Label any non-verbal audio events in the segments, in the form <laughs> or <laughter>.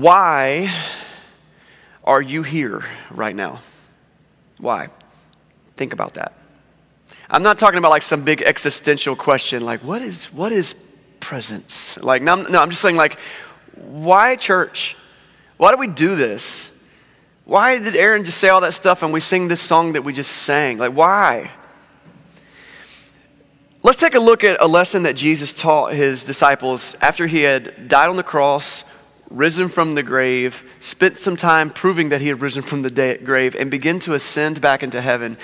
Why are you here right now? Why? Think about that. I'm not talking about like some big existential question like what is what is presence? Like no, no, I'm just saying like why church? Why do we do this? Why did Aaron just say all that stuff and we sing this song that we just sang? Like why? Let's take a look at a lesson that Jesus taught his disciples after he had died on the cross, risen from the grave, spent some time proving that he had risen from the day, grave, and begin to ascend back into heaven.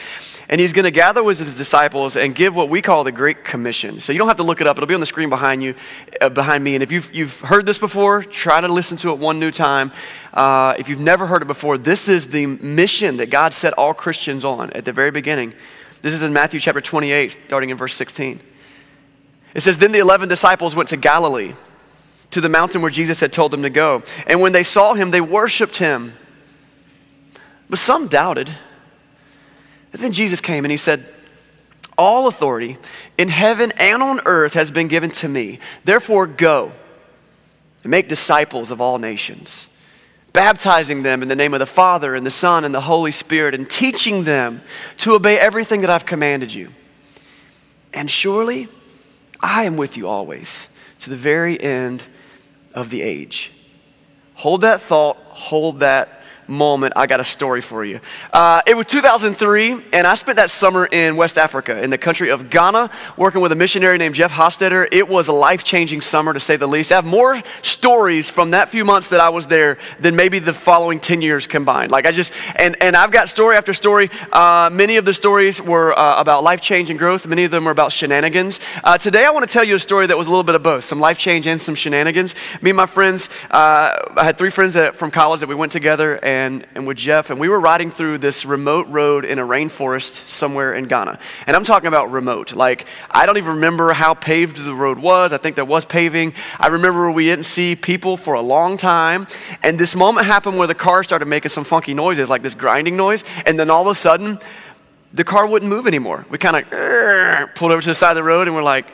And he's going to gather with his disciples and give what we call the Great Commission. So you don't have to look it up; it'll be on the screen behind you, uh, behind me. And if you've, you've heard this before, try to listen to it one new time. Uh, if you've never heard it before, this is the mission that God set all Christians on at the very beginning. This is in Matthew chapter 28, starting in verse 16. It says, Then the 11 disciples went to Galilee, to the mountain where Jesus had told them to go. And when they saw him, they worshiped him. But some doubted. Then Jesus came and he said, All authority in heaven and on earth has been given to me. Therefore, go and make disciples of all nations baptizing them in the name of the Father and the Son and the Holy Spirit, and teaching them to obey everything that I've commanded you. And surely I am with you always to the very end of the age. Hold that thought, hold that moment, I got a story for you. Uh, it was 2003, and I spent that summer in West Africa, in the country of Ghana, working with a missionary named Jeff Hostetter. It was a life changing summer, to say the least. I have more stories from that few months that I was there than maybe the following 10 years combined. Like, I just, and, and I've got story after story. Uh, many of the stories were uh, about life change and growth, many of them were about shenanigans. Uh, today, I want to tell you a story that was a little bit of both some life change and some shenanigans. Me and my friends, uh, I had three friends that, from college that we went together, and and, and with Jeff, and we were riding through this remote road in a rainforest somewhere in Ghana. And I'm talking about remote. Like, I don't even remember how paved the road was. I think there was paving. I remember we didn't see people for a long time. And this moment happened where the car started making some funky noises, like this grinding noise. And then all of a sudden, the car wouldn't move anymore. We kind of pulled over to the side of the road and we're like,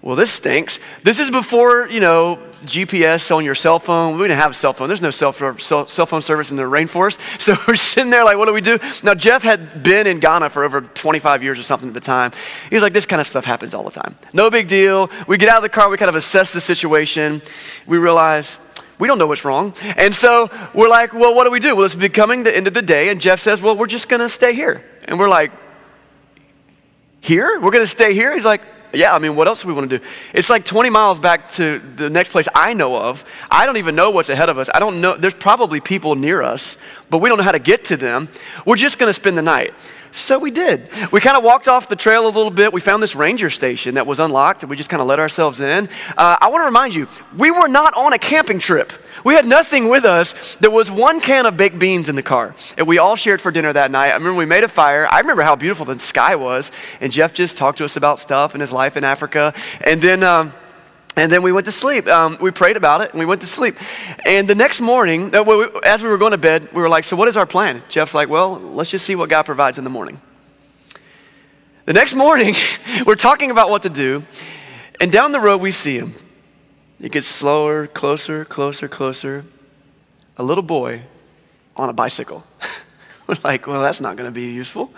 well, this stinks. This is before, you know, GPS on your cell phone. We didn't have a cell phone. There's no cell, cell, cell phone service in the rainforest. <laughs> So we're sitting there like, what do we do? Now, Jeff had been in Ghana for over 25 years or something at the time. He was like, this kind of stuff happens all the time. No big deal. We get out of the car, we kind of assess the situation. We realize, we don't know what's wrong. And so we're like, well, what do we do? Well, it's becoming the end of the day. And Jeff says, well, we're just going to stay here. And we're like, here? We're going to stay here? He's like, yeah, I mean, what else do we want to do? It's like 20 miles back to the next place I know of. I don't even know what's ahead of us. I don't know. There's probably people near us, but we don't know how to get to them. We're just going to spend the night. So we did. We kind of walked off the trail a little bit. We found this ranger station that was unlocked, and we just kind of let ourselves in. Uh, I want to remind you, we were not on a camping trip. We had nothing with us. There was one can of baked beans in the car, and we all shared for dinner that night. I remember we made a fire. I remember how beautiful the sky was, and Jeff just talked to us about stuff and his life in Africa. And then, um, and then we went to sleep. Um, we prayed about it, and we went to sleep. And the next morning, uh, as we were going to bed, we were like, "So what is our plan?" Jeff's like, "Well, let's just see what God provides in the morning." The next morning, <laughs> we're talking about what to do, and down the road we see him. It gets slower, closer, closer, closer. A little boy on a bicycle. <laughs> We're like, well, that's not going to be useful.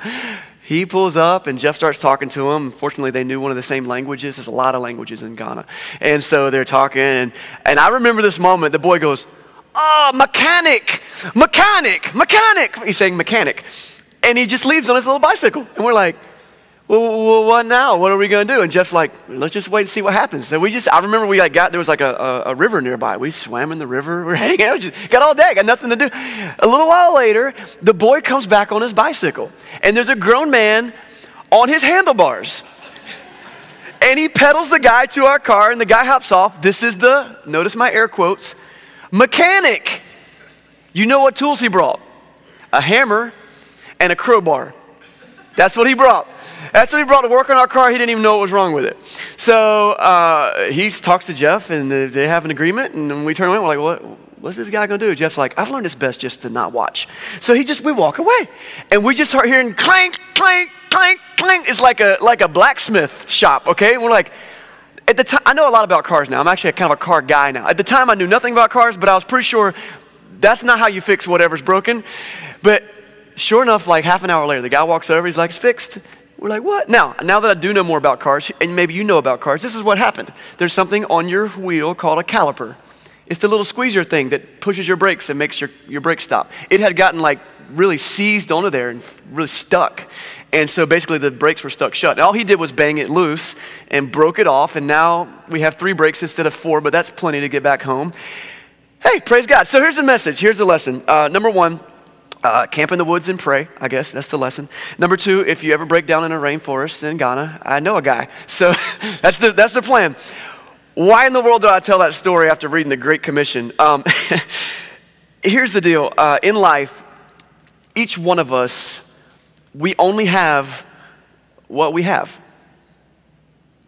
He pulls up, and Jeff starts talking to him. Fortunately, they knew one of the same languages. There's a lot of languages in Ghana. And so they're talking, and, and I remember this moment. The boy goes, Oh, mechanic, mechanic, mechanic. He's saying mechanic. And he just leaves on his little bicycle. And we're like, well, what now? What are we going to do? And Jeff's like, let's just wait and see what happens. So we just, I remember we like got, there was like a, a, a river nearby. We swam in the river. <laughs> We're hanging out, just got all day, got nothing to do. A little while later, the boy comes back on his bicycle. And there's a grown man on his handlebars. And he pedals the guy to our car, and the guy hops off. This is the, notice my air quotes, mechanic. You know what tools he brought? A hammer and a crowbar. That's what he brought. That's what he brought to work on our car. He didn't even know what was wrong with it. So uh, he talks to Jeff, and they have an agreement. And we turn away, we're like, what, what's this guy going to do? Jeff's like, I've learned it's best just to not watch. So he just, we walk away. And we just start hearing clank, clank, clank, clank. It's like a, like a blacksmith shop, okay? We're like, at the time, I know a lot about cars now. I'm actually kind of a car guy now. At the time, I knew nothing about cars, but I was pretty sure that's not how you fix whatever's broken. But sure enough, like half an hour later, the guy walks over, he's like, it's fixed. We're like, what? Now, now that I do know more about cars, and maybe you know about cars, this is what happened. There's something on your wheel called a caliper. It's the little squeezer thing that pushes your brakes and makes your, your brakes stop. It had gotten like really seized onto there and really stuck. And so basically the brakes were stuck shut. And all he did was bang it loose and broke it off. And now we have three brakes instead of four, but that's plenty to get back home. Hey, praise God. So here's the message. Here's the lesson. Uh, number one, uh, camp in the woods and pray, I guess. That's the lesson. Number two, if you ever break down in a rainforest in Ghana, I know a guy. So <laughs> that's the, that's the plan. Why in the world do I tell that story after reading the Great Commission? Um, <laughs> here's the deal uh, in life, each one of us, we only have what we have.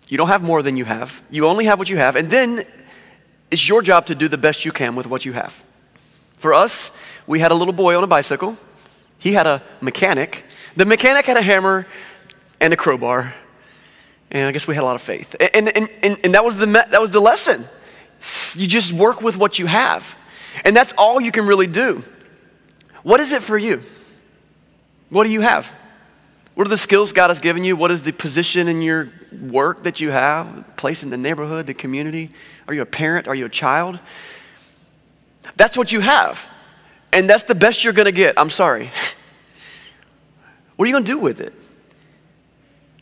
You don't have more than you have. You only have what you have. And then it's your job to do the best you can with what you have. For us, we had a little boy on a bicycle. He had a mechanic. The mechanic had a hammer and a crowbar. And I guess we had a lot of faith. And, and, and, and that, was the, that was the lesson. You just work with what you have. And that's all you can really do. What is it for you? What do you have? What are the skills God has given you? What is the position in your work that you have? Place in the neighborhood, the community? Are you a parent? Are you a child? That's what you have. And that's the best you're going to get. I'm sorry. <laughs> what are you going to do with it?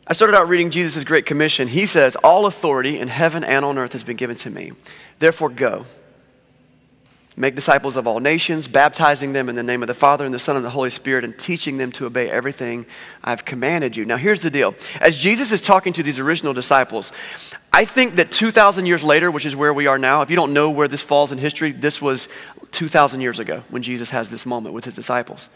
I started out reading Jesus' Great Commission. He says, All authority in heaven and on earth has been given to me. Therefore, go. Make disciples of all nations, baptizing them in the name of the Father and the Son and the Holy Spirit, and teaching them to obey everything I've commanded you. Now, here's the deal. As Jesus is talking to these original disciples, I think that 2,000 years later, which is where we are now, if you don't know where this falls in history, this was 2,000 years ago when Jesus has this moment with his disciples.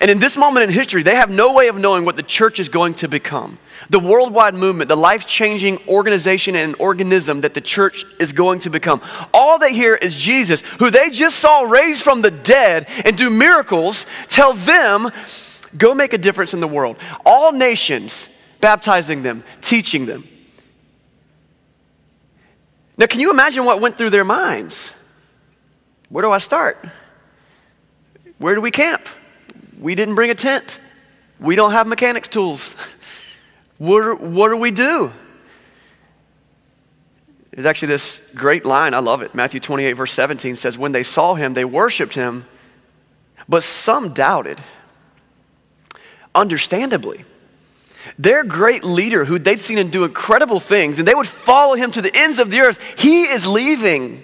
And in this moment in history, they have no way of knowing what the church is going to become. The worldwide movement, the life changing organization and organism that the church is going to become. All they hear is Jesus, who they just saw raised from the dead and do miracles, tell them, go make a difference in the world. All nations, baptizing them, teaching them. Now, can you imagine what went through their minds? Where do I start? Where do we camp? We didn't bring a tent. We don't have mechanics tools. <laughs> what, what do we do? There's actually this great line. I love it. Matthew 28, verse 17 says, When they saw him, they worshiped him, but some doubted. Understandably. Their great leader, who they'd seen him do incredible things, and they would follow him to the ends of the earth, he is leaving.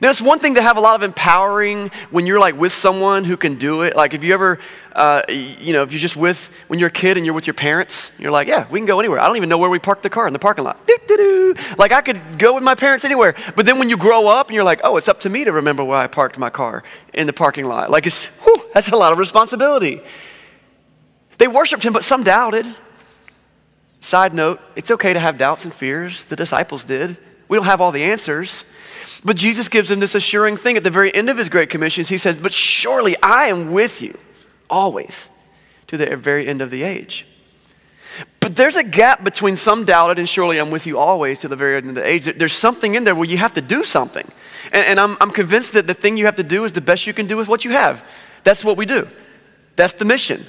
Now, it's one thing to have a lot of empowering when you're like with someone who can do it. Like, if you ever, uh, you know, if you're just with, when you're a kid and you're with your parents, you're like, yeah, we can go anywhere. I don't even know where we parked the car in the parking lot. Doo-doo-doo. Like, I could go with my parents anywhere. But then when you grow up and you're like, oh, it's up to me to remember where I parked my car in the parking lot. Like, it's, whew, that's a lot of responsibility. They worshiped him, but some doubted. Side note, it's okay to have doubts and fears. The disciples did. We don't have all the answers. But Jesus gives him this assuring thing at the very end of his Great Commission. He says, But surely I am with you always to the very end of the age. But there's a gap between some doubted and surely I'm with you always to the very end of the age. There's something in there where you have to do something. And, and I'm, I'm convinced that the thing you have to do is the best you can do with what you have. That's what we do, that's the mission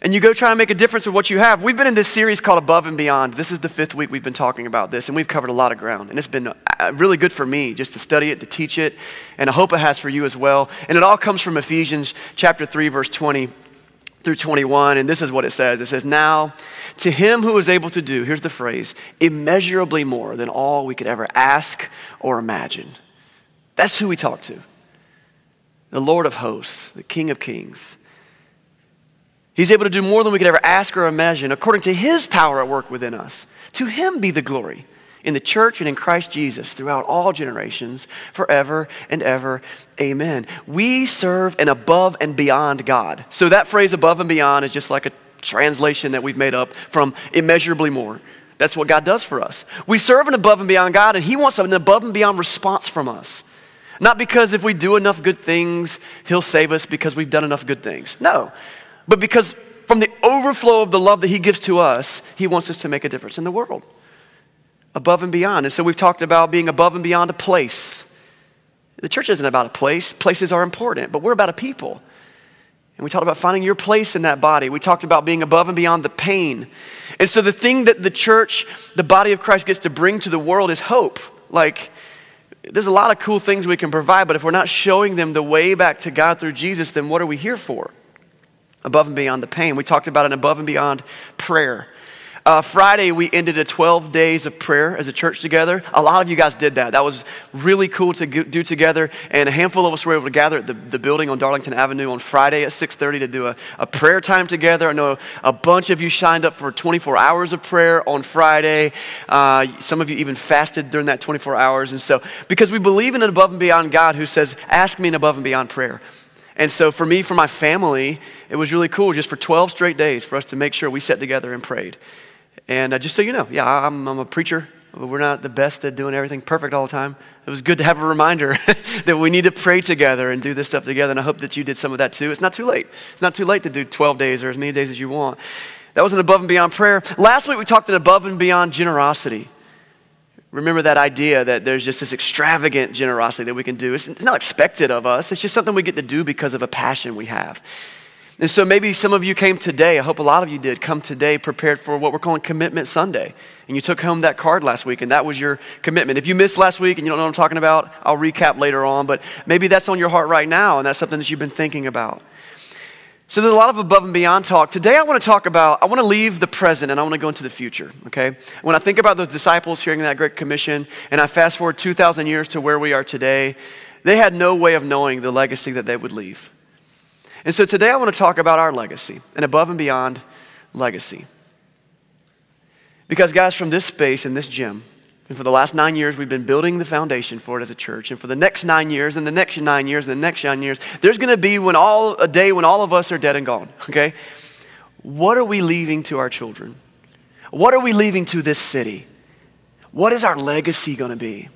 and you go try and make a difference with what you have. We've been in this series called Above and Beyond. This is the fifth week we've been talking about this, and we've covered a lot of ground. And it's been uh, really good for me just to study it, to teach it, and I hope it has for you as well. And it all comes from Ephesians chapter 3, verse 20 through 21. And this is what it says it says, Now, to him who is able to do, here's the phrase, immeasurably more than all we could ever ask or imagine. That's who we talk to the Lord of hosts, the King of kings He's able to do more than we could ever ask or imagine, according to his power at work within us. To him be the glory in the church and in Christ Jesus throughout all generations, forever and ever. Amen. We serve an above and beyond God. So that phrase above and beyond is just like a translation that we've made up from immeasurably more. That's what God does for us. We serve an above and beyond God, and He wants an above and beyond response from us. Not because if we do enough good things, He'll save us because we've done enough good things. No, but because from the overflow of the love that He gives to us, He wants us to make a difference in the world, above and beyond. And so we've talked about being above and beyond a place. The church isn't about a place, places are important, but we're about a people. And we talked about finding your place in that body. We talked about being above and beyond the pain. And so the thing that the church, the body of Christ, gets to bring to the world is hope. Like, there's a lot of cool things we can provide, but if we're not showing them the way back to God through Jesus, then what are we here for? Above and beyond the pain. We talked about an above and beyond prayer. Uh, Friday, we ended a 12 days of prayer as a church together. A lot of you guys did that. That was really cool to do together. And a handful of us were able to gather at the, the building on Darlington Avenue on Friday at 6.30 to do a, a prayer time together. I know a bunch of you signed up for 24 hours of prayer on Friday. Uh, some of you even fasted during that 24 hours. And so, because we believe in an above and beyond God who says, ask me an above and beyond prayer. And so for me, for my family, it was really cool just for 12 straight days for us to make sure we sat together and prayed. And uh, just so you know, yeah, I'm, I'm a preacher. But we're not the best at doing everything perfect all the time. It was good to have a reminder <laughs> that we need to pray together and do this stuff together. And I hope that you did some of that too. It's not too late. It's not too late to do 12 days or as many days as you want. That was an above and beyond prayer. Last week we talked an above and beyond generosity. Remember that idea that there's just this extravagant generosity that we can do. It's not expected of us, it's just something we get to do because of a passion we have. And so maybe some of you came today, I hope a lot of you did, come today prepared for what we're calling Commitment Sunday. And you took home that card last week, and that was your commitment. If you missed last week and you don't know what I'm talking about, I'll recap later on, but maybe that's on your heart right now, and that's something that you've been thinking about. So there's a lot of above and beyond talk. Today I want to talk about, I want to leave the present and I want to go into the future, okay? When I think about those disciples hearing that Great Commission, and I fast forward 2,000 years to where we are today, they had no way of knowing the legacy that they would leave. And so today I want to talk about our legacy, an above and beyond legacy. Because, guys, from this space in this gym, and for the last nine years, we've been building the foundation for it as a church. And for the next nine years, and the next nine years, and the next nine years, there's going to be when all, a day when all of us are dead and gone, <laughs> okay? What are we leaving to our children? What are we leaving to this city? What is our legacy going to be?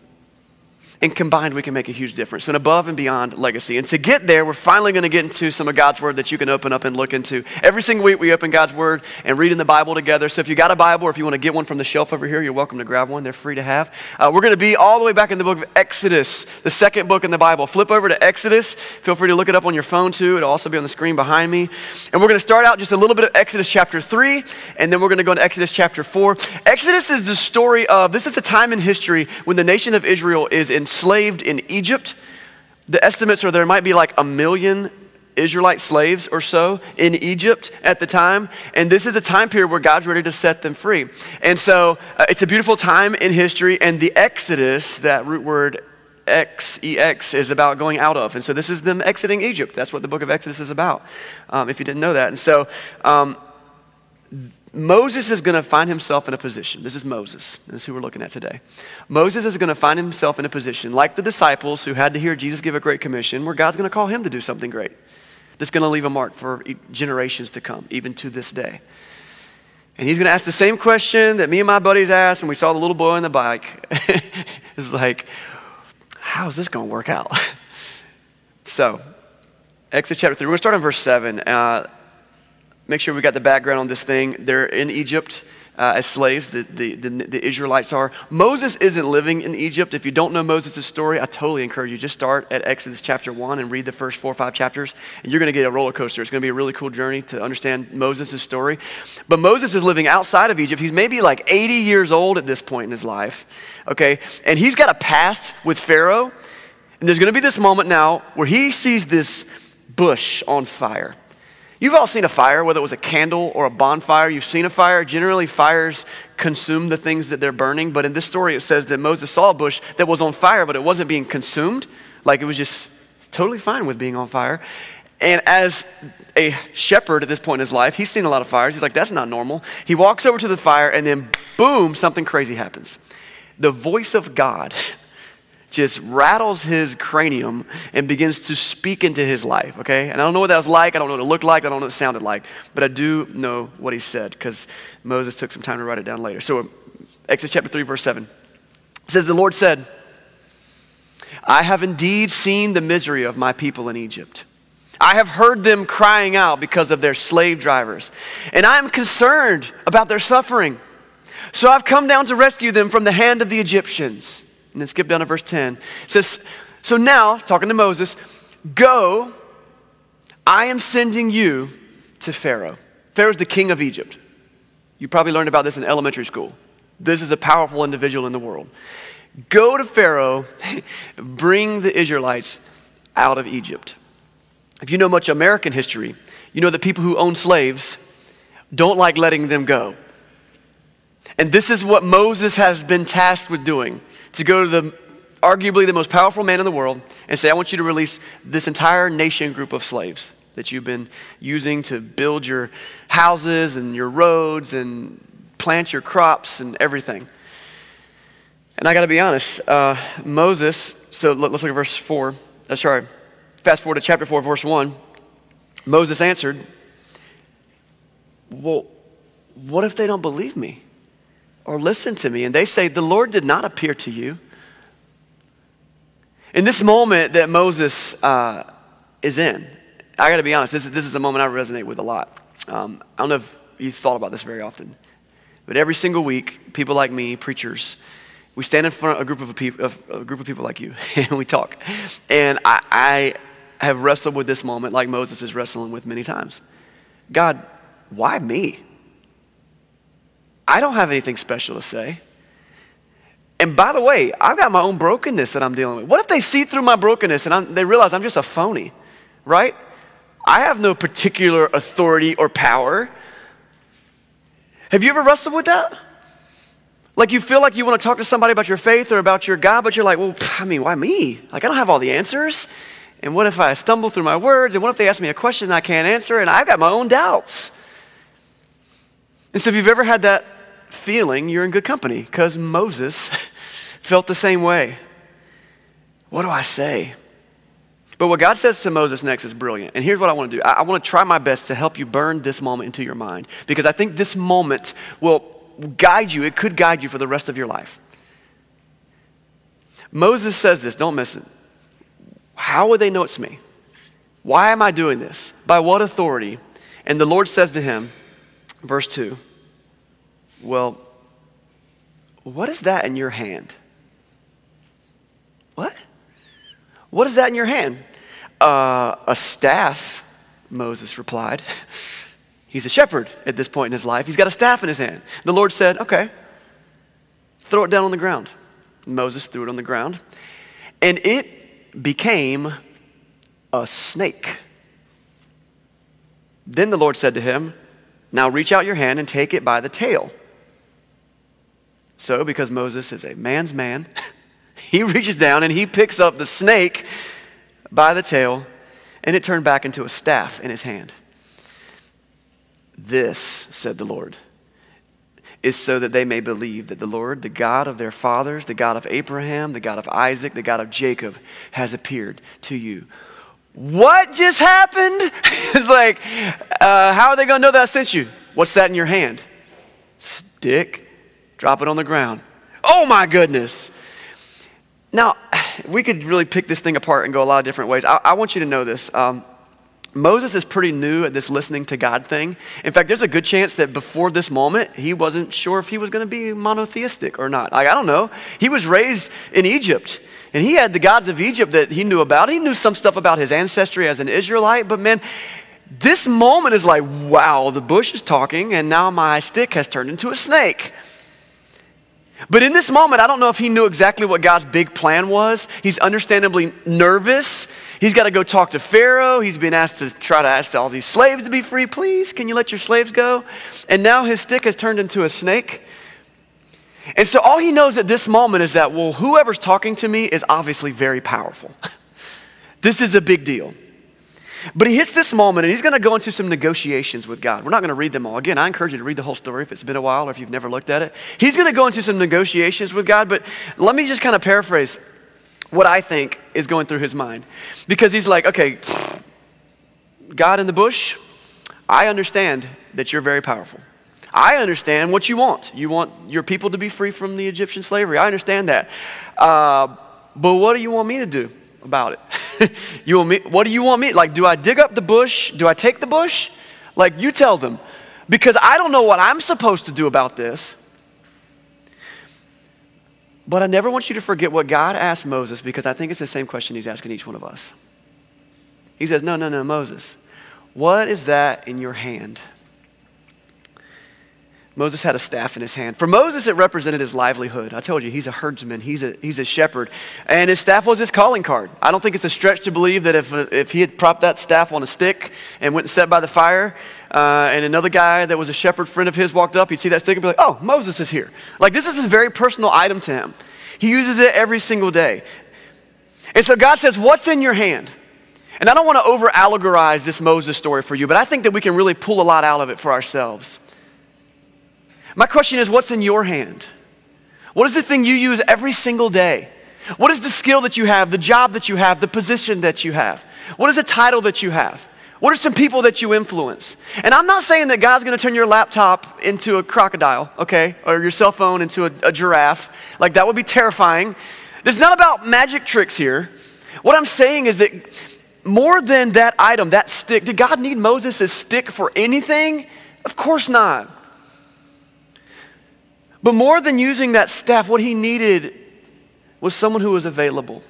And combined we can make a huge difference. An above and beyond legacy. And to get there we're finally going to get into some of god's word that you can open up and look into. Every single week we open god's word and read in the bible together. So if you got a bible or if you want to get one from the shelf over here you're welcome to grab one. They're free to have. Uh, we're going to be all the way back in the book of exodus the second book in the bible. Flip over to exodus. Feel free to look it up on your phone too. It'll also be on the screen behind me. And we're going to start out just a little bit of exodus chapter 3 and then we're going to go into exodus chapter 4 exodus is the story of this is the time in history when the nation of israel is in enslaved in Egypt. The estimates are there might be like a million Israelite slaves or so in Egypt at the time. And this is a time period where God's ready to set them free. And so uh, it's a beautiful time in history. And the Exodus, that root word X, EX, is about going out of. And so this is them exiting Egypt. That's what the book of Exodus is about, um, if you didn't know that. And so um, Moses is going to find himself in a position. This is Moses. This is who we're looking at today. Moses is going to find himself in a position like the disciples who had to hear Jesus give a great commission, where God's going to call him to do something great that's going to leave a mark for generations to come, even to this day. And he's going to ask the same question that me and my buddies asked, and we saw the little boy on the bike. <laughs> it's like, how's this going to work out? <laughs> so, Exodus chapter 3, we're going to start on verse 7. Uh, make sure we got the background on this thing. They're in Egypt uh, as slaves, the, the, the, the, Israelites are. Moses isn't living in Egypt. If you don't know Moses' story, I totally encourage you. Just start at Exodus chapter 1 and read the first four or five chapters, and you're going to get a roller coaster. It's going to be a really cool journey to understand Moses' story. But Moses is living outside of Egypt. He's maybe like 80 years old at this point in his life, okay? And he's got a past with Pharaoh. And there's going to be this moment now where he sees this bush on fire. You've all seen a fire, whether it was a candle or a bonfire. You've seen a fire. Generally, fires consume the things that they're burning. But in this story, it says that Moses saw a bush that was on fire, but it wasn't being consumed. Like it was just totally fine with being on fire. And as a shepherd at this point in his life, he's seen a lot of fires. He's like, that's not normal. He walks over to the fire, and then boom, something crazy happens. The voice of God just rattles his cranium and begins to speak into his life, okay? And I don't know what that was like. I don't know what it looked like. I don't know what it sounded like. But I do know what he said because Moses took some time to write it down later. So, Exodus chapter 3, verse 7 says, The Lord said, I have indeed seen the misery of my people in Egypt. I have heard them crying out because of their slave drivers, and I am concerned about their suffering. So I've come down to rescue them from the hand of the Egyptians. And then skip down to verse 10. It says, So now, talking to Moses, go, I am sending you to Pharaoh. Pharaoh's the king of Egypt. You probably learned about this in elementary school. This is a powerful individual in the world. Go to Pharaoh, <laughs> bring the Israelites out of Egypt. If you know much American history, you know that people who own slaves don't like letting them go. And this is what Moses has been tasked with doing to go to the arguably the most powerful man in the world and say, I want you to release this entire nation group of slaves that you've been using to build your houses and your roads and plant your crops and everything. And I got to be honest, uh, Moses, so let's look at verse 4. Uh, sorry, fast forward to chapter 4, verse 1. Moses answered, Well, what if they don't believe me or listen to me? And they say, The Lord did not appear to you. In this moment that Moses uh, is in, I got to be honest, this is, this is a moment I resonate with a lot. Um, I don't know if you've thought about this very often, but every single week, people like me, preachers, we stand in front of a group of, people, of a group of people like you <laughs> and we talk. And I, I have wrestled with this moment like Moses is wrestling with many times. God, why me? I don't have anything special to say. And by the way, I've got my own brokenness that I'm dealing with. What if they see through my brokenness and I'm, they realize I'm just a phony, right? I have no particular authority or power. Have you ever wrestled with that? Like you feel like you want to talk to somebody about your faith or about your God, but you're like, well, I mean, why me? Like I don't have all the answers. And what if I stumble through my words? And what if they ask me a question I can't answer? And I've got my own doubts. And so if you've ever had that feeling, you're in good company because Moses <laughs> felt the same way. What do I say? But what God says to Moses next is brilliant. And here's what I want to do I, I want to try my best to help you burn this moment into your mind because I think this moment will guide you, it could guide you for the rest of your life. Moses says this, don't miss it. How would they know it's me? Why am I doing this? By what authority? And the Lord says to him, verse 2, Well, what is that in your hand? What? What is that in your hand? Uh, a staff, Moses replied. <laughs> He's a shepherd at this point in his life. He's got a staff in his hand. The Lord said, Okay, throw it down on the ground. Moses threw it on the ground, and it became a snake. Then the Lord said to him, Now reach out your hand and take it by the tail. So, because Moses is a man's man, <laughs> he reaches down and he picks up the snake by the tail, and it turned back into a staff in his hand. This, said the Lord, is so that they may believe that the Lord, the God of their fathers, the God of Abraham, the God of Isaac, the God of Jacob, has appeared to you. What just happened? <laughs> it's like, uh, how are they going to know that I sent you? What's that in your hand? Stick. Drop it on the ground. Oh my goodness. Now, <sighs> we could really pick this thing apart and go a lot of different ways. I, I want you to know this. Um, Moses is pretty new at this listening to God thing. In fact, there's a good chance that before this moment, he wasn't sure if he was going to be monotheistic or not. Like, I don't know. He was raised in Egypt, and he had the gods of Egypt that he knew about. He knew some stuff about his ancestry as an Israelite, but man, this moment is like, wow, the bush is talking, and now my stick has turned into a snake. But in this moment, I don't know if he knew exactly what God's big plan was. He's understandably nervous. He's got to go talk to Pharaoh. He's been asked to try to ask all these slaves to be free. Please, can you let your slaves go? And now his stick has turned into a snake. And so all he knows at this moment is that, well, whoever's talking to me is obviously very powerful. <laughs> this is a big deal. But he hits this moment and he's going to go into some negotiations with God. We're not going to read them all. Again, I encourage you to read the whole story if it's been a while or if you've never looked at it. He's going to go into some negotiations with God, but let me just kind of paraphrase what I think is going through his mind. Because he's like, okay, God in the bush, I understand that you're very powerful. I understand what you want. You want your people to be free from the Egyptian slavery. I understand that. Uh, but what do you want me to do about it? <laughs> you want me, what do you want me? Like, do I dig up the bush? Do I take the bush? Like, you tell them. Because I don't know what I'm supposed to do about this. But I never want you to forget what God asked Moses because I think it's the same question he's asking each one of us. He says, No, no, no, Moses, what is that in your hand? Moses had a staff in his hand. For Moses, it represented his livelihood. I told you, he's a herdsman, he's a, he's a shepherd. And his staff was his calling card. I don't think it's a stretch to believe that if, if he had propped that staff on a stick and went and sat by the fire, uh, and another guy that was a shepherd friend of his walked up, he'd see that stick and be like, oh, Moses is here. Like, this is a very personal item to him. He uses it every single day. And so God says, What's in your hand? And I don't want to over allegorize this Moses story for you, but I think that we can really pull a lot out of it for ourselves. My question is what's in your hand? What is the thing you use every single day? What is the skill that you have, the job that you have, the position that you have? What is the title that you have? What are some people that you influence? And I'm not saying that God's going to turn your laptop into a crocodile, okay, or your cell phone into a, a giraffe. Like that would be terrifying. It's not about magic tricks here. What I'm saying is that more than that item, that stick, did God need Moses' stick for anything? Of course not. But more than using that staff, what he needed was someone who was available,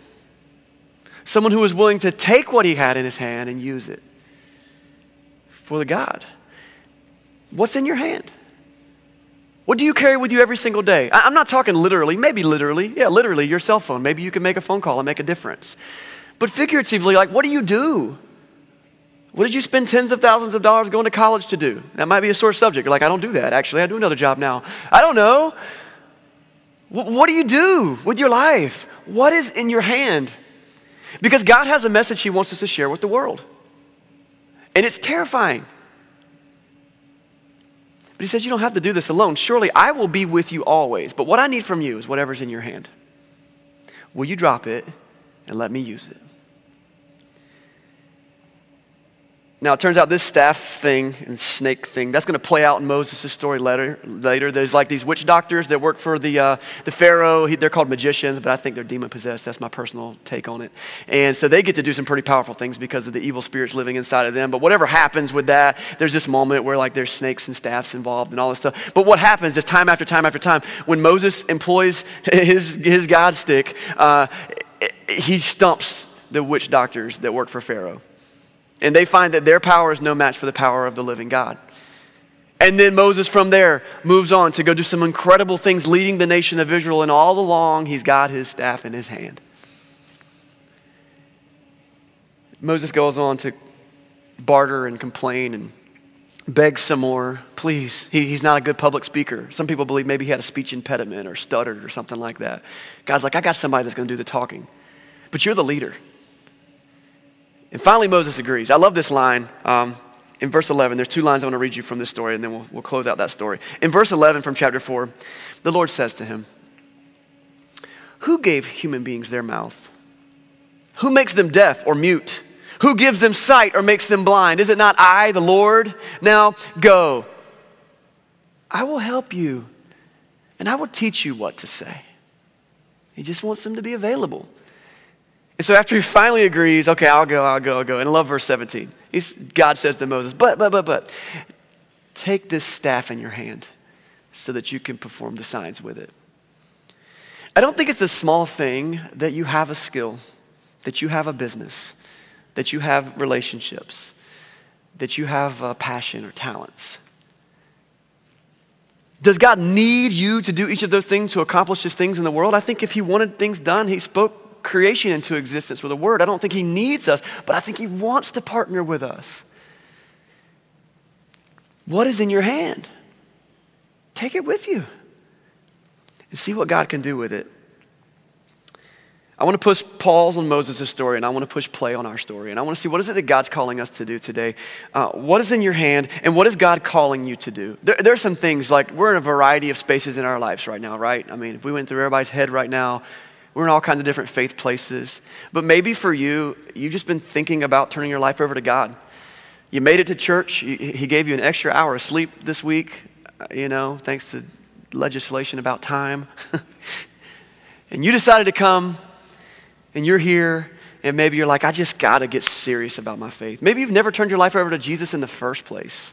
someone who was willing to take what he had in his hand and use it for the God. What's in your hand? What do you carry with you every single day? I'm not talking literally, maybe literally. Yeah, literally, your cell phone. Maybe you can make a phone call and make a difference. But figuratively, like, what do you do? What did you spend tens of thousands of dollars going to college to do? That might be a sore subject. You're like, I don't do that. Actually, I do another job now. I don't know. What do you do with your life? What is in your hand? Because God has a message He wants us to share with the world. And it's terrifying. But He says, You don't have to do this alone. Surely I will be with you always. But what I need from you is whatever's in your hand. Will you drop it and let me use it? Now, it turns out this staff thing and snake thing, that's going to play out in Moses' story later. later. There's like these witch doctors that work for the, uh, the Pharaoh. He, they're called magicians, but I think they're demon possessed. That's my personal take on it. And so they get to do some pretty powerful things because of the evil spirits living inside of them. But whatever happens with that, there's this moment where like there's snakes and staffs involved and all this stuff. But what happens is time after time after time, when Moses employs <laughs> his, his God stick, uh, he stumps the witch doctors that work for Pharaoh. And they find that their power is no match for the power of the living God. And then Moses from there moves on to go do some incredible things leading the nation of Israel. And all along, he's got his staff in his hand. Moses goes on to barter and complain and beg some more. Please. He, he's not a good public speaker. Some people believe maybe he had a speech impediment or stuttered or something like that. God's like, I got somebody that's going to do the talking. But you're the leader. And finally, Moses agrees. I love this line. Um, in verse 11, there's two lines I want to read you from this story, and then we'll, we'll close out that story. In verse 11 from chapter 4, the Lord says to him, Who gave human beings their mouth? Who makes them deaf or mute? Who gives them sight or makes them blind? Is it not I, the Lord? Now go. I will help you, and I will teach you what to say. He just wants them to be available. And so after he finally agrees, okay, I'll go, I'll go, I'll go. And I love verse 17. He's, God says to Moses, but, but, but, but, take this staff in your hand so that you can perform the signs with it. I don't think it's a small thing that you have a skill, that you have a business, that you have relationships, that you have a passion or talents. Does God need you to do each of those things to accomplish his things in the world? I think if he wanted things done, he spoke creation into existence with a word. I don't think he needs us, but I think he wants to partner with us. What is in your hand? Take it with you and see what God can do with it. I want to push pause on Moses' story and I want to push play on our story. And I want to see what is it that God's calling us to do today? Uh, what is in your hand and what is God calling you to do? There, there are some things like we're in a variety of spaces in our lives right now, right? I mean, if we went through everybody's head right now, we're in all kinds of different faith places. But maybe for you, you've just been thinking about turning your life over to God. You made it to church. He gave you an extra hour of sleep this week, uh, you know, thanks to legislation about time. <laughs> and you decided to come, and you're here, and maybe you're like, I just got to get serious about my faith. Maybe you've never turned your life over to Jesus in the first place.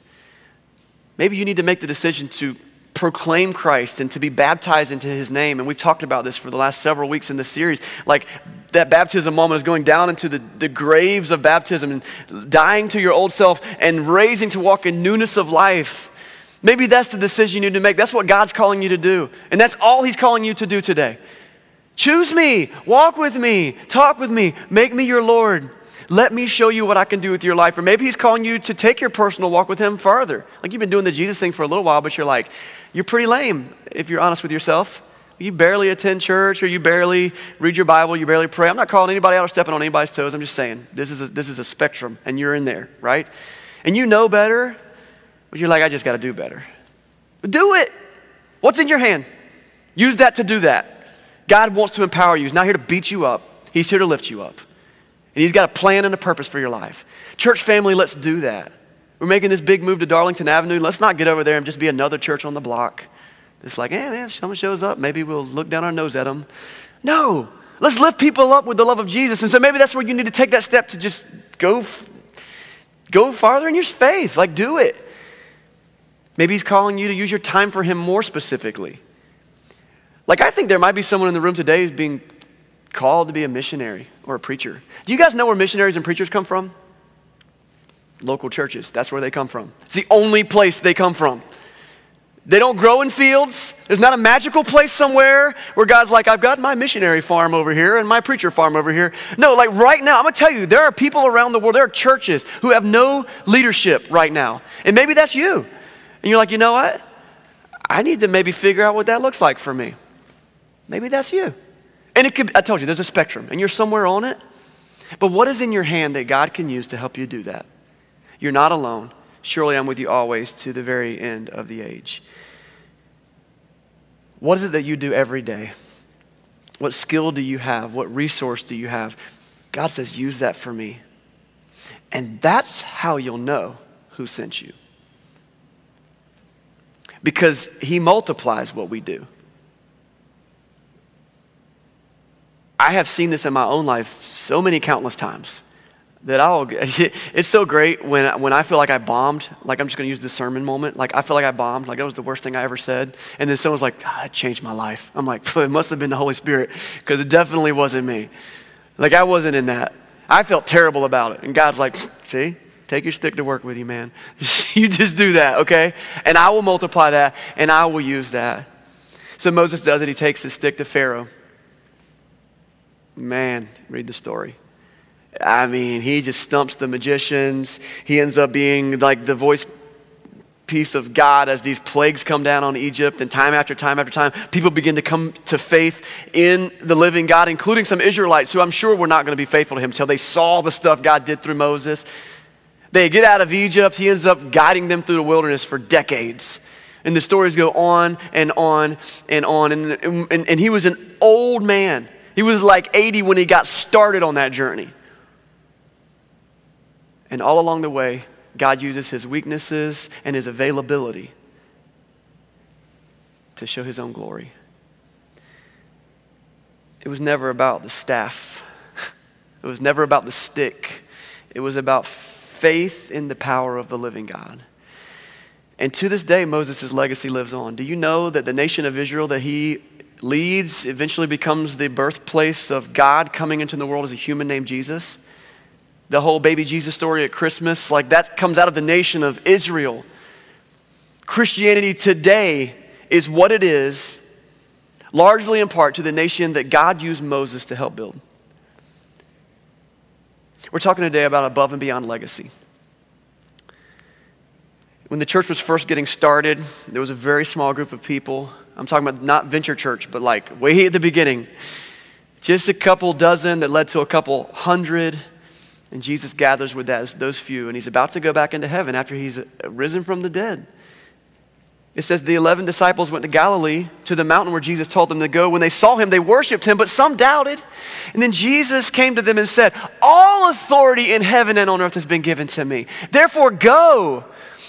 Maybe you need to make the decision to proclaim Christ and to be baptized into his name. And we've talked about this for the last several weeks in this series. Like that baptism moment is going down into the, the graves of baptism and dying to your old self and raising to walk in newness of life. Maybe that's the decision you need to make. That's what God's calling you to do. And that's all he's calling you to do today. Choose me, walk with me, talk with me, make me your Lord. Let me show you what I can do with your life. Or maybe he's calling you to take your personal walk with him farther. Like you've been doing the Jesus thing for a little while, but you're like, you're pretty lame if you're honest with yourself. You barely attend church or you barely read your Bible, you barely pray. I'm not calling anybody out or stepping on anybody's toes. I'm just saying this is a, this is a spectrum and you're in there, right? And you know better, but you're like, I just got to do better. Do it. What's in your hand? Use that to do that. God wants to empower you. He's not here to beat you up, He's here to lift you up. And He's got a plan and a purpose for your life. Church family, let's do that. We're making this big move to Darlington Avenue. Let's not get over there and just be another church on the block. It's like, hey, man, if someone shows up, maybe we'll look down our nose at them. No, let's lift people up with the love of Jesus. And so maybe that's where you need to take that step to just go, go farther in your faith. Like, do it. Maybe He's calling you to use your time for Him more specifically. Like, I think there might be someone in the room today who's being called to be a missionary or a preacher. Do you guys know where missionaries and preachers come from? Local churches. That's where they come from. It's the only place they come from. They don't grow in fields. There's not a magical place somewhere where God's like, I've got my missionary farm over here and my preacher farm over here. No, like right now, I'm going to tell you, there are people around the world, there are churches who have no leadership right now. And maybe that's you. And you're like, you know what? I need to maybe figure out what that looks like for me. Maybe that's you. And it could, I told you, there's a spectrum, and you're somewhere on it. But what is in your hand that God can use to help you do that? You're not alone. Surely I'm with you always to the very end of the age. What is it that you do every day? What skill do you have? What resource do you have? God says, use that for me. And that's how you'll know who sent you. Because He multiplies what we do. I have seen this in my own life so many countless times that I'll, <laughs> it's so great when, when I feel like I bombed, like I'm just going to use the sermon moment. Like I feel like I bombed, like that was the worst thing I ever said. And then someone's like, ah, it changed my life. I'm like, <laughs> it must have been the Holy Spirit because it definitely wasn't me. Like I wasn't in that. I felt terrible about it. And God's like, see, take your stick to work with you, man. <laughs> you just do that, okay? And I will multiply that and I will use that. So Moses does it. He takes his stick to Pharaoh. Man, read the story. I mean, he just stumps the magicians. He ends up being like the voice piece of God as these plagues come down on Egypt, and time after time after time, people begin to come to faith in the living God, including some Israelites who I'm sure were not going to be faithful to him until they saw the stuff God did through Moses. They get out of Egypt. He ends up guiding them through the wilderness for decades. And the stories go on and on and on. And, and, and he was an old man. He was like 80 when he got started on that journey. And all along the way, God uses his weaknesses and his availability to show his own glory. It was never about the staff, <laughs> it was never about the stick. It was about faith in the power of the living God. And to this day, Moses' legacy lives on. Do you know that the nation of Israel that he leads, eventually becomes the birthplace of God coming into the world as a human named Jesus. The whole baby Jesus story at Christmas, like that comes out of the nation of Israel. Christianity today is what it is, largely in part to the nation that God used Moses to help build. We're talking today about above and beyond legacy. When the church was first getting started, there was a very small group of people I'm talking about not venture church, but like way at the beginning. Just a couple dozen that led to a couple hundred. And Jesus gathers with that, those few, and he's about to go back into heaven after he's risen from the dead. It says the 11 disciples went to Galilee to the mountain where Jesus told them to go. When they saw him, they worshiped him, but some doubted. And then Jesus came to them and said, All authority in heaven and on earth has been given to me. Therefore, go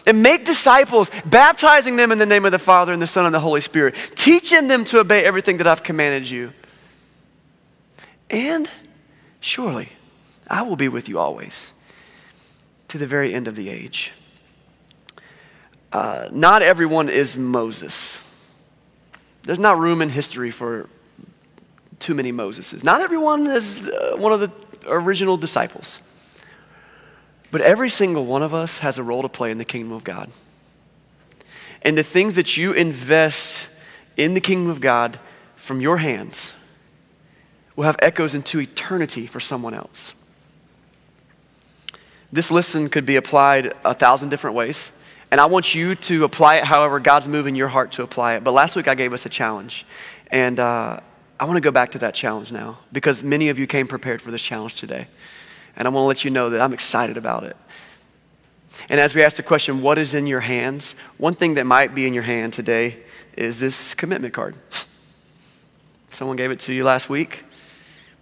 and make disciples, baptizing them in the name of the Father and the Son and the Holy Spirit, teaching them to obey everything that I've commanded you. And surely I will be with you always to the very end of the age. Uh, not everyone is Moses. There's not room in history for too many Moseses. Not everyone is uh, one of the original disciples. But every single one of us has a role to play in the kingdom of God. And the things that you invest in the kingdom of God from your hands will have echoes into eternity for someone else. This lesson could be applied a thousand different ways. And I want you to apply it however God's moving your heart to apply it. But last week I gave us a challenge. And uh, I want to go back to that challenge now because many of you came prepared for this challenge today. And I want to let you know that I'm excited about it. And as we ask the question, what is in your hands? One thing that might be in your hand today is this commitment card. <laughs> Someone gave it to you last week.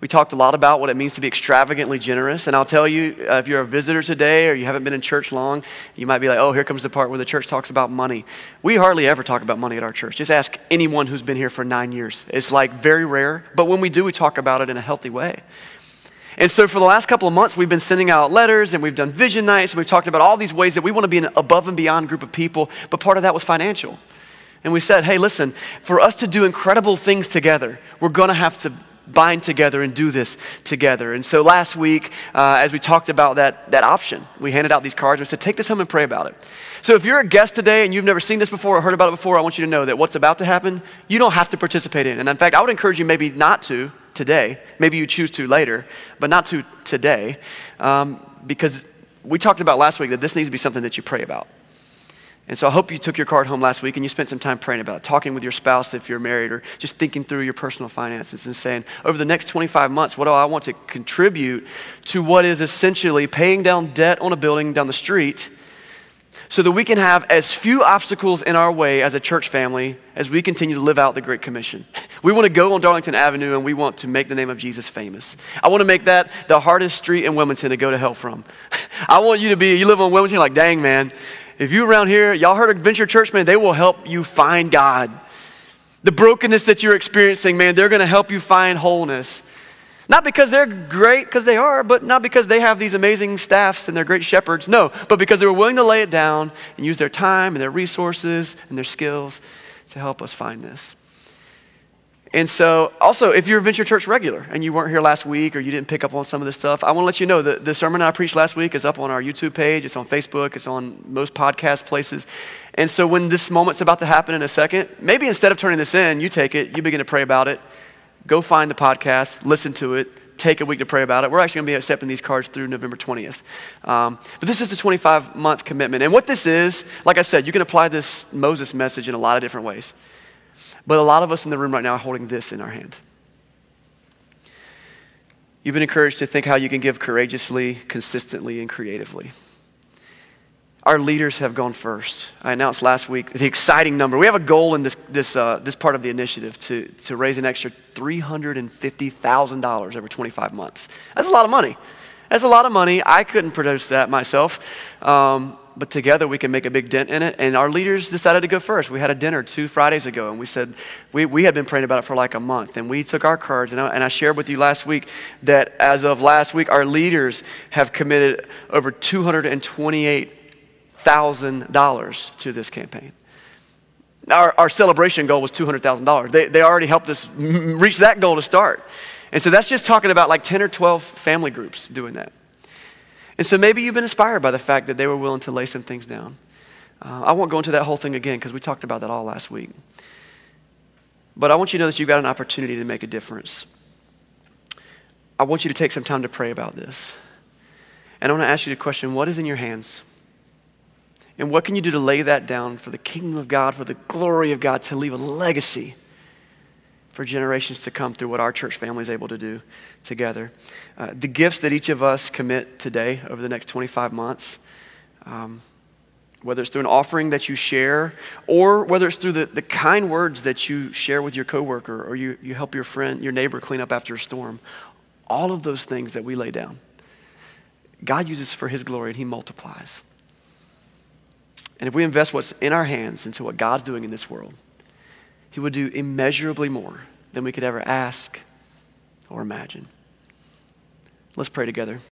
We talked a lot about what it means to be extravagantly generous. And I'll tell you, uh, if you're a visitor today or you haven't been in church long, you might be like, oh, here comes the part where the church talks about money. We hardly ever talk about money at our church. Just ask anyone who's been here for nine years. It's like very rare. But when we do, we talk about it in a healthy way. And so for the last couple of months, we've been sending out letters and we've done vision nights and we've talked about all these ways that we want to be an above and beyond group of people. But part of that was financial. And we said, hey, listen, for us to do incredible things together, we're going to have to bind together and do this together. And so last week, uh, as we talked about that, that option, we handed out these cards and we said, take this home and pray about it. So if you're a guest today and you've never seen this before or heard about it before, I want you to know that what's about to happen, you don't have to participate in. And in fact, I would encourage you maybe not to today. Maybe you choose to later, but not to today. Um, because we talked about last week that this needs to be something that you pray about. And so I hope you took your card home last week and you spent some time praying about it, talking with your spouse if you're married, or just thinking through your personal finances and saying, over the next 25 months, what do I want to contribute to what is essentially paying down debt on a building down the street so that we can have as few obstacles in our way as a church family as we continue to live out the Great Commission. We want to go on Darlington Avenue and we want to make the name of Jesus famous. I want to make that the hardest street in Wilmington to go to hell from. <laughs> I want you to be, you live on Wilmington, like, dang, man, if you around here, y'all heard of Venture Church, man, they will help you find God. The brokenness that you're experiencing, man, they're going to help you find wholeness. Not because they're great, because they are, but not because they have these amazing staffs and they're great shepherds. No, but because they were willing to lay it down and use their time and their resources and their skills to help us find this. And so, also, if you're a Venture Church regular and you weren't here last week or you didn't pick up on some of this stuff, I want to let you know that the sermon I preached last week is up on our YouTube page, it's on Facebook, it's on most podcast places. And so, when this moment's about to happen in a second, maybe instead of turning this in, you take it, you begin to pray about it, go find the podcast, listen to it, take a week to pray about it. We're actually going to be accepting these cards through November 20th. Um, but this is a 25 month commitment. And what this is, like I said, you can apply this Moses message in a lot of different ways. But a lot of us in the room right now are holding this in our hand. You've been encouraged to think how you can give courageously, consistently, and creatively. Our leaders have gone first. I announced last week the exciting number. We have a goal in this, this, uh, this part of the initiative to, to raise an extra $350,000 over 25 months. That's a lot of money. That's a lot of money. I couldn't produce that myself. Um, but together we can make a big dent in it. And our leaders decided to go first. We had a dinner two Fridays ago, and we said, we, we had been praying about it for like a month. And we took our cards, and I, and I shared with you last week that as of last week, our leaders have committed over $228,000 to this campaign. Our, our celebration goal was $200,000. They, they already helped us reach that goal to start. And so that's just talking about like 10 or 12 family groups doing that. And so maybe you've been inspired by the fact that they were willing to lay some things down. Uh, I won't go into that whole thing again because we talked about that all last week. But I want you to know that you've got an opportunity to make a difference. I want you to take some time to pray about this. And I want to ask you the question what is in your hands? And what can you do to lay that down for the kingdom of God, for the glory of God, to leave a legacy for generations to come through what our church family is able to do together. Uh, the gifts that each of us commit today over the next 25 months, um, whether it's through an offering that you share or whether it's through the, the kind words that you share with your coworker or you, you help your friend, your neighbor clean up after a storm, all of those things that we lay down, God uses for his glory and he multiplies. And if we invest what's in our hands into what God's doing in this world, he would do immeasurably more than we could ever ask or imagine. Let's pray together.